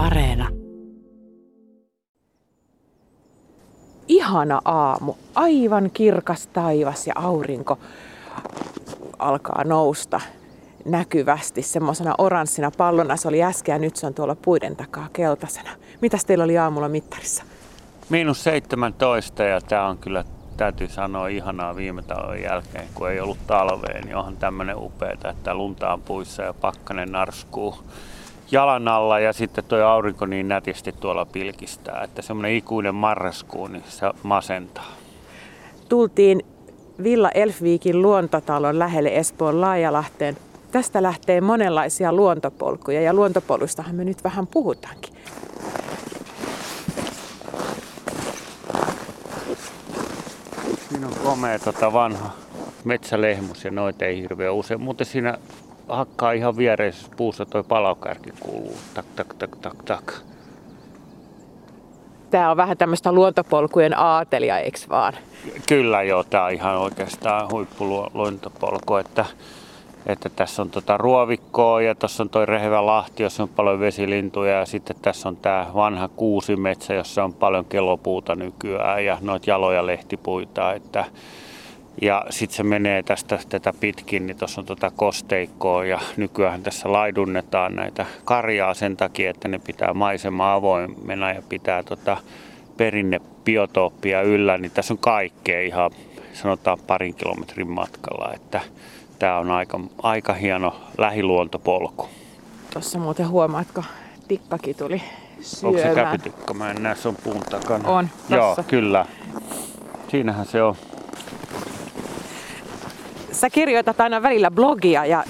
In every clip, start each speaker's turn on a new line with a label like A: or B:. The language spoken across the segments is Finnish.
A: Areena. Ihana aamu. Aivan kirkas taivas ja aurinko alkaa nousta näkyvästi semmoisena oranssina pallona. Se oli äsken ja nyt se on tuolla puiden takaa keltaisena. Mitäs teillä oli aamulla mittarissa?
B: Miinus 17 ja tämä on kyllä täytyy sanoa ihanaa viime talven jälkeen, kun ei ollut talvea, niin onhan tämmöinen upeeta, että lunta on puissa ja pakkanen narskuu jalan alla ja sitten tuo aurinko niin nätisti tuolla pilkistää, että semmoinen ikuinen marraskuu, niin se masentaa.
A: Tultiin Villa Elfviikin luontotalon lähelle Espoon Laajalahteen. Tästä lähtee monenlaisia luontopolkuja ja luontopoluistahan me nyt vähän puhutaankin.
B: Siinä on komea tota vanha metsälehmus ja noita ei hirveän usein, mutta siinä hakkaa ihan viereisessä puussa toi palokärki kuuluu. Tak, tak, tak, tak, tak.
A: Tämä on vähän tämmöistä luontopolkujen aatelia, eikö vaan?
B: Kyllä joo, tämä on ihan oikeastaan huippuluontopolku, että, että tässä on tota ruovikkoa ja tuossa on toi rehevä lahti, jossa on paljon vesilintuja ja sitten tässä on tämä vanha kuusimetsä, jossa on paljon kelopuuta nykyään ja noita jaloja lehtipuita, että ja sitten se menee tästä tätä pitkin, niin tuossa on tuota kosteikkoa ja nykyään tässä laidunnetaan näitä karjaa sen takia, että ne pitää maisema avoimena ja pitää tota perinnebiotooppia yllä, niin tässä on kaikkea ihan sanotaan parin kilometrin matkalla, että tämä on aika, aika hieno lähiluontopolku.
A: Tuossa muuten huomaatko, tikkakin tuli syömään.
B: Onko se käpytikka? Mä en näe, se on puun takana.
A: On,
B: Joo,
A: tossa.
B: kyllä. Siinähän se on.
A: Sä kirjoitat aina välillä blogia ja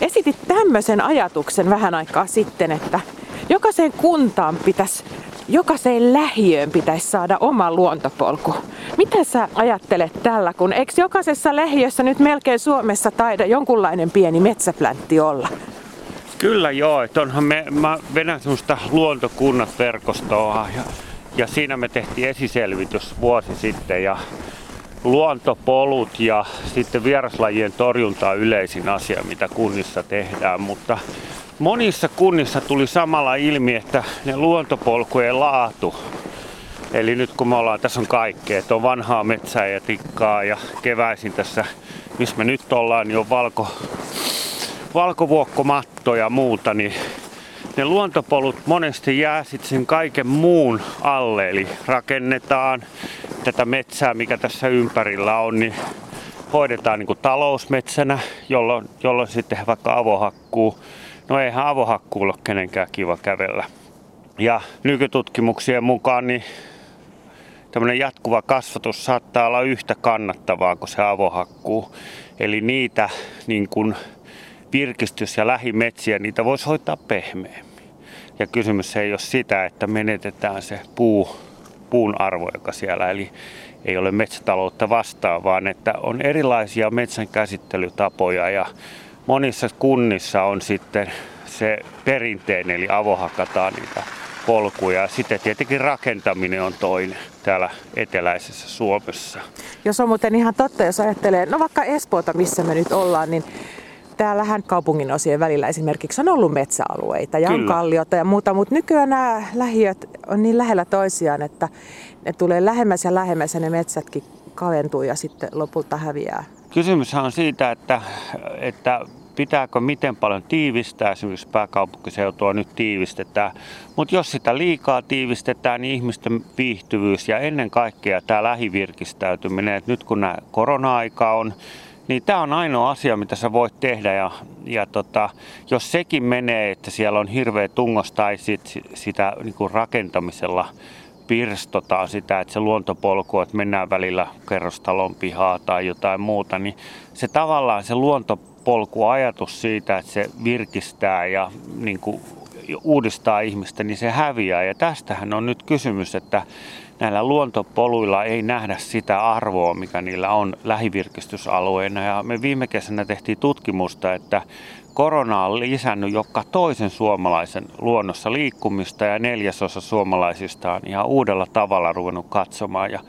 A: esitit tämmöisen ajatuksen vähän aikaa sitten, että jokaiseen kuntaan pitäisi, jokaiseen lähiöön pitäisi saada oma luontopolku. Mitä sä ajattelet tällä, kun eikö jokaisessa lähiössä nyt melkein Suomessa taida jonkunlainen pieni metsäpläntti olla?
B: Kyllä joo, että onhan me, mä vedän semmoista luontokunnat verkostoa ja, ja siinä me tehtiin esiselvitys vuosi sitten ja luontopolut ja sitten vieraslajien torjunta on yleisin asia, mitä kunnissa tehdään, mutta monissa kunnissa tuli samalla ilmi, että ne luontopolkujen laatu, eli nyt kun me ollaan, tässä on kaikkea, että on vanhaa metsää ja tikkaa ja keväisin tässä, missä me nyt ollaan, niin on valko, valkovuokkomatto ja muuta, niin ne luontopolut monesti jää sitten sen kaiken muun alle, eli rakennetaan tätä metsää, mikä tässä ympärillä on, niin hoidetaan niin kuin talousmetsänä, jolloin, jolloin sitten vaikka avohakkuu, no eihän avohakkuulla ole kenenkään kiva kävellä. Ja nykytutkimuksien mukaan niin tämmöinen jatkuva kasvatus saattaa olla yhtä kannattavaa kuin se avohakkuu. Eli niitä niin kuin virkistys- ja lähimetsiä, niitä voisi hoitaa pehmeämmin. Ja kysymys ei ole sitä, että menetetään se puu, puun arvo, joka siellä, eli ei ole metsätaloutta vastaan, vaan että on erilaisia metsän käsittelytapoja ja monissa kunnissa on sitten se perinteinen, eli avohakataan niitä polkuja. Sitten tietenkin rakentaminen on toinen täällä eteläisessä Suomessa.
A: Jos on muuten ihan totta, jos ajattelee, no vaikka Espoota, missä me nyt ollaan, niin täällähän kaupungin osien välillä esimerkiksi on ollut metsäalueita ja
B: Kyllä.
A: on kalliota ja muuta, mutta nykyään nämä lähiöt on niin lähellä toisiaan, että ne tulee lähemmäs ja lähemmäs ja ne metsätkin kaventuu ja sitten lopulta häviää.
B: Kysymyshän on siitä, että, että pitääkö miten paljon tiivistää, esimerkiksi pääkaupunkiseutua nyt tiivistetään, mutta jos sitä liikaa tiivistetään, niin ihmisten viihtyvyys ja ennen kaikkea tämä lähivirkistäytyminen, että nyt kun korona-aika on, niin tämä on ainoa asia, mitä sä voit tehdä ja, ja tota, jos sekin menee, että siellä on hirveä tungos tai sit, sitä niin rakentamisella pirstotaan sitä, että se luontopolku, että mennään välillä kerrostalon pihaa tai jotain muuta, niin se tavallaan se luontopolku ajatus siitä, että se virkistää ja niin kuin uudistaa ihmistä, niin se häviää. Ja tästähän on nyt kysymys, että näillä luontopoluilla ei nähdä sitä arvoa, mikä niillä on lähivirkistysalueena. Ja me viime kesänä tehtiin tutkimusta, että korona on lisännyt joka toisen suomalaisen luonnossa liikkumista ja neljäsosa suomalaisista on ihan uudella tavalla ruvennut katsomaan. Ja,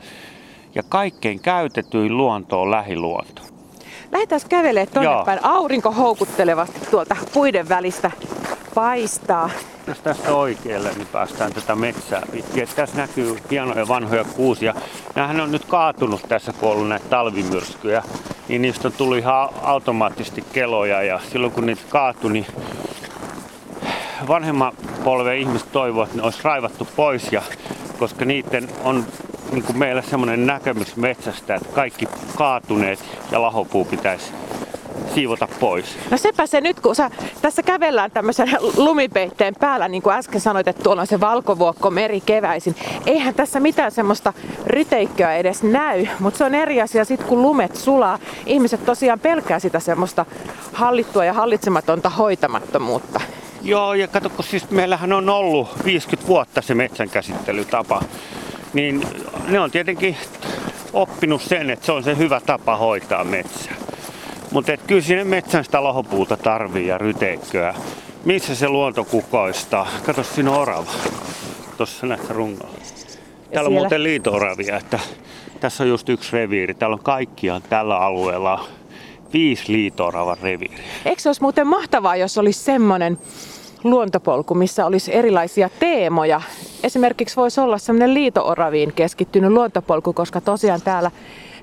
B: ja kaikkein käytetyin luonto on lähiluonto.
A: Lähdetään kävelemään tuonne päin. Aurinko houkuttelevasti tuolta puiden välistä paistaa.
B: Jos tästä oikealle, niin päästään tätä metsää pitkin. Tässä näkyy hienoja vanhoja kuusia. Nämähän on nyt kaatunut tässä, kun on ollut näitä talvimyrskyjä. Niin niistä tullut ihan automaattisesti keloja ja silloin kun niitä kaatui, niin vanhemman polven ihmiset toivovat, että ne olisi raivattu pois, ja, koska niiden on niin kuin meillä semmoinen näkemys metsästä, että kaikki kaatuneet ja lahopuu pitäisi siivota pois.
A: No sepä se nyt, kun sä, tässä kävellään tämmöisen lumipeitteen päällä, niin kuin äsken sanoit, että tuolla on se valkovuokko meri keväisin. Eihän tässä mitään semmoista ryteikköä edes näy, mutta se on eri asia sitten, kun lumet sulaa. Ihmiset tosiaan pelkää sitä semmoista hallittua ja hallitsematonta hoitamattomuutta.
B: Joo, ja kato, kun siis meillähän on ollut 50 vuotta se metsänkäsittelytapa, niin ne on tietenkin oppinut sen, että se on se hyvä tapa hoitaa metsää. Mutta kyllä sinne metsän sitä lahopuuta tarvii ja ryteikköä. Missä se luonto kukoistaa? Kato, siinä on orava. Tuossa näissä rungolla. Täällä on muuten liito-oravia, että tässä on just yksi reviiri. Täällä on kaikkiaan tällä alueella viisi liito-oravan reviiriä.
A: Eikö se olisi muuten mahtavaa, jos olisi semmoinen luontopolku, missä olisi erilaisia teemoja. Esimerkiksi voisi olla semmoinen liito-oraviin keskittynyt luontopolku, koska tosiaan täällä,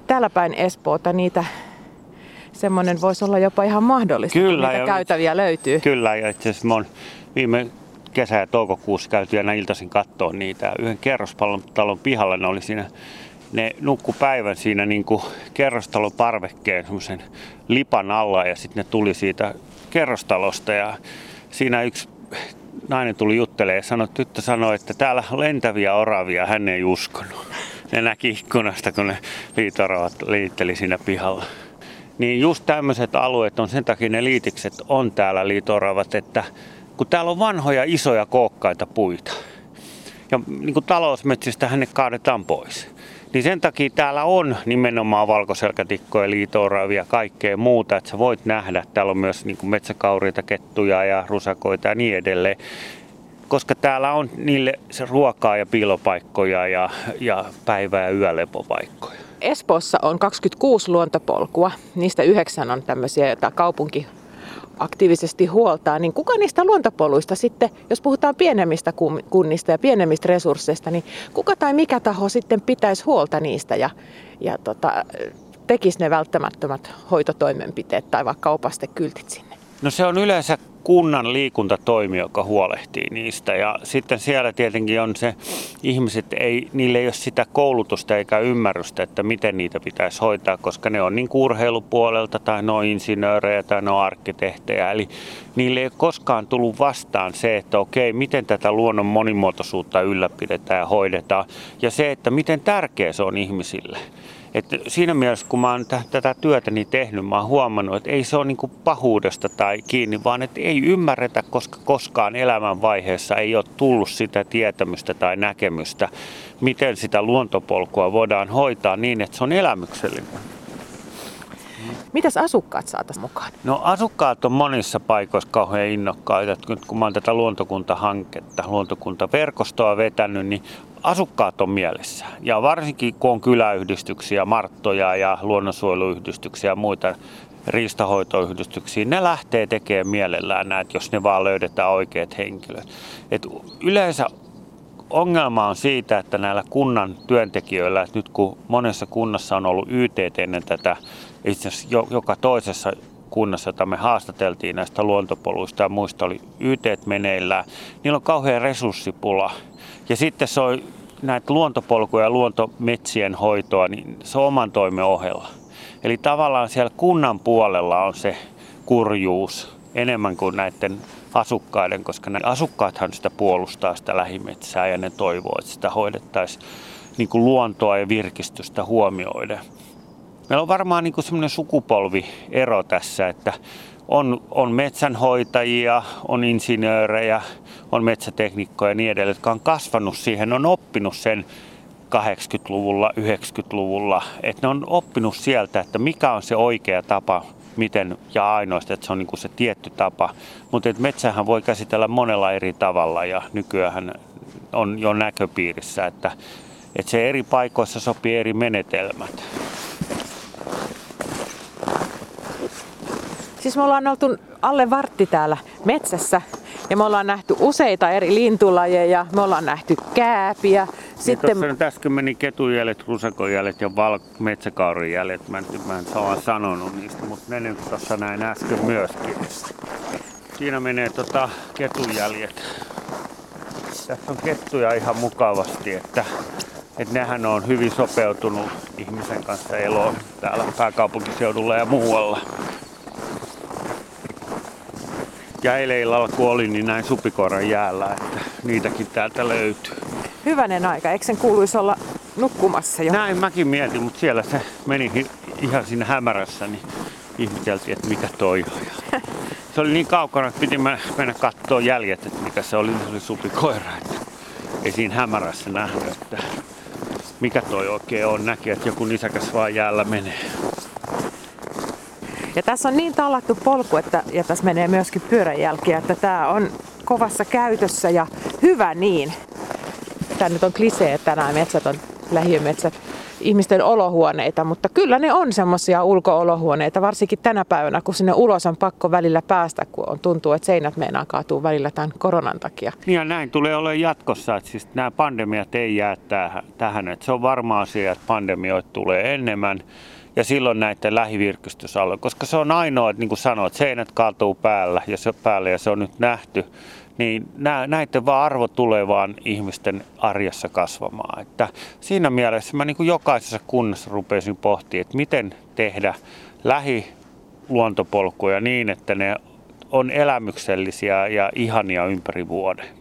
A: täällä päin Espoota niitä semmoinen voisi olla jopa ihan mahdollista, kyllä, kun niitä käytäviä löytyy.
B: Kyllä, ja itse asiassa mä viime kesä- ja toukokuussa käyty aina iltaisin katsoa niitä. Yhden kerrostalon pihalla ne oli siinä ne nukku päivän siinä niin kuin kerrostalon parvekkeen semmoisen lipan alla ja sitten ne tuli siitä kerrostalosta ja siinä yksi nainen tuli juttelemaan ja sanoi, tyttö sanoi, että täällä on lentäviä oravia, hän ei uskonut. Ne näki ikkunasta, kun ne liitoravat liitteli siinä pihalla. Niin just tämmöiset alueet on sen takia ne liitikset on täällä liitoravat, että kun täällä on vanhoja isoja kookkaita puita ja niin kuin talousmetsistä ne kaadetaan pois. Niin sen takia täällä on nimenomaan valkoselkätikkoja, liitooravia ja kaikkea muuta, että sä voit nähdä. Täällä on myös niin metsäkauriita, kettuja ja rusakoita ja niin edelleen. Koska täällä on niille se ruokaa ja piilopaikkoja ja, ja päivä- ja yölepopaikkoja.
A: Espoossa on 26 luontopolkua. Niistä yhdeksän on tämmöisiä, joita kaupunki aktiivisesti huoltaa, niin kuka niistä luontopoluista sitten, jos puhutaan pienemmistä kunnista ja pienemmistä resursseista, niin kuka tai mikä taho sitten pitäisi huolta niistä ja, ja tota, tekisi ne välttämättömät hoitotoimenpiteet tai vaikka opastekyltit sinne?
B: No se on yleensä kunnan liikuntatoimi, joka huolehtii niistä. Ja sitten siellä tietenkin on se, ihmiset ei, niille ei ole sitä koulutusta eikä ymmärrystä, että miten niitä pitäisi hoitaa, koska ne on niin urheilupuolelta tai ne on insinöörejä tai ne on arkkitehtejä. Eli niille ei ole koskaan tullut vastaan se, että okei, miten tätä luonnon monimuotoisuutta ylläpidetään ja hoidetaan. Ja se, että miten tärkeä se on ihmisille. Et siinä mielessä, kun mä oon tätä työtäni tehnyt, mä oon huomannut, että ei se ole niinku pahuudesta tai kiinni, vaan että ei ymmärretä, koska koskaan elämän vaiheessa ei ole tullut sitä tietämystä tai näkemystä, miten sitä luontopolkua voidaan hoitaa niin, että se on elämyksellinen.
A: Mitäs asukkaat saataisiin mukaan?
B: No asukkaat on monissa paikoissa kauhean innokkaita. Nyt kun mä oon tätä luontokuntahanketta, luontokuntaverkostoa vetänyt, niin asukkaat on mielessä. Ja varsinkin kun on kyläyhdistyksiä, marttoja ja luonnonsuojeluyhdistyksiä ja muita riistahoitoyhdistyksiä, ne lähtee tekemään mielellään näitä, jos ne vaan löydetään oikeat henkilöt. Et yleensä ongelma on siitä, että näillä kunnan työntekijöillä, että nyt kun monessa kunnassa on ollut YT ennen tätä, itse asiassa joka toisessa kunnassa, jota me haastateltiin näistä luontopoluista ja muista, oli YT meneillään, niillä on kauhean resurssipula. Ja sitten se on näitä luontopolkuja ja luontometsien hoitoa, niin se on oman toimen ohella. Eli tavallaan siellä kunnan puolella on se kurjuus enemmän kuin näiden asukkaiden, koska ne asukkaathan sitä puolustaa sitä lähimetsää ja ne toivoo, että sitä hoidettaisiin niin kuin luontoa ja virkistystä huomioiden. Meillä on varmaan niin semmoinen sukupolviero tässä, että on, on metsänhoitajia, on insinöörejä, on metsäteknikkoja ja niin edelleen, jotka on kasvanut siihen, on oppinut sen 80-luvulla, 90-luvulla, että ne on oppinut sieltä, että mikä on se oikea tapa, miten ja ainoastaan, että se on niin kuin se tietty tapa. Mutta metsähän voi käsitellä monella eri tavalla ja nykyään on jo näköpiirissä, että, että se eri paikoissa sopii eri menetelmät.
A: Siis me ollaan oltu alle vartti täällä metsässä Ja me ollaan nähty useita eri lintulajeja, me ollaan nähty kääpiä.
B: Sitten... Niin äsken meni ketujäljet, rusakojäljet ja val- metsäkaurijäljet. Mä en, mä en saa sanonut niistä, mutta ne nyt tuossa näin äsken myöskin. Siinä menee tota ketujäljet. Tässä on kettuja ihan mukavasti, että, että nehän on hyvin sopeutunut ihmisen kanssa eloon täällä pääkaupunkiseudulla ja muualla. Ja eilen illalla kun niin näin supikoiran jäällä, että niitäkin täältä löytyy.
A: Hyvänen aika, eikö sen kuuluisi olla nukkumassa jo?
B: Näin mäkin mietin, mutta siellä se meni ihan siinä hämärässä, niin ihmeteltiin, että mikä toi on. Se oli niin kaukana, että piti mennä katsoa jäljet, että mikä se oli, se oli supikoira. Että ei siinä hämärässä nähnyt, että mikä toi oikein on. Näki, että joku nisäkäs vaan jäällä menee.
A: Ja tässä on niin tallattu polku, että, ja tässä menee myöskin pyöräjälkiä, että tämä on kovassa käytössä ja hyvä niin. Tämä nyt on klisee, että nämä metsät on lähiömetsät ihmisten olohuoneita, mutta kyllä ne on semmoisia ulko-olohuoneita, varsinkin tänä päivänä, kun sinne ulos on pakko välillä päästä, kun on, tuntuu, että seinät meinaa kaatuu välillä tämän koronan takia.
B: Niin ja näin tulee olla jatkossa, että siis nämä pandemiat ei jää tähän, tähän. että se on varma asia, että pandemioita tulee enemmän ja silloin näiden lähivirkistysalue, koska se on ainoa, että niin kuin sanoit, seinät kaatuu päällä ja se, päälle ja se on nyt nähty, niin näiden vaan arvo tulee vaan ihmisten arjessa kasvamaan. Että siinä mielessä mä niin kuin jokaisessa kunnassa rupesin pohtimaan, että miten tehdä lähiluontopolkuja niin, että ne on elämyksellisiä ja ihania ympäri vuoden.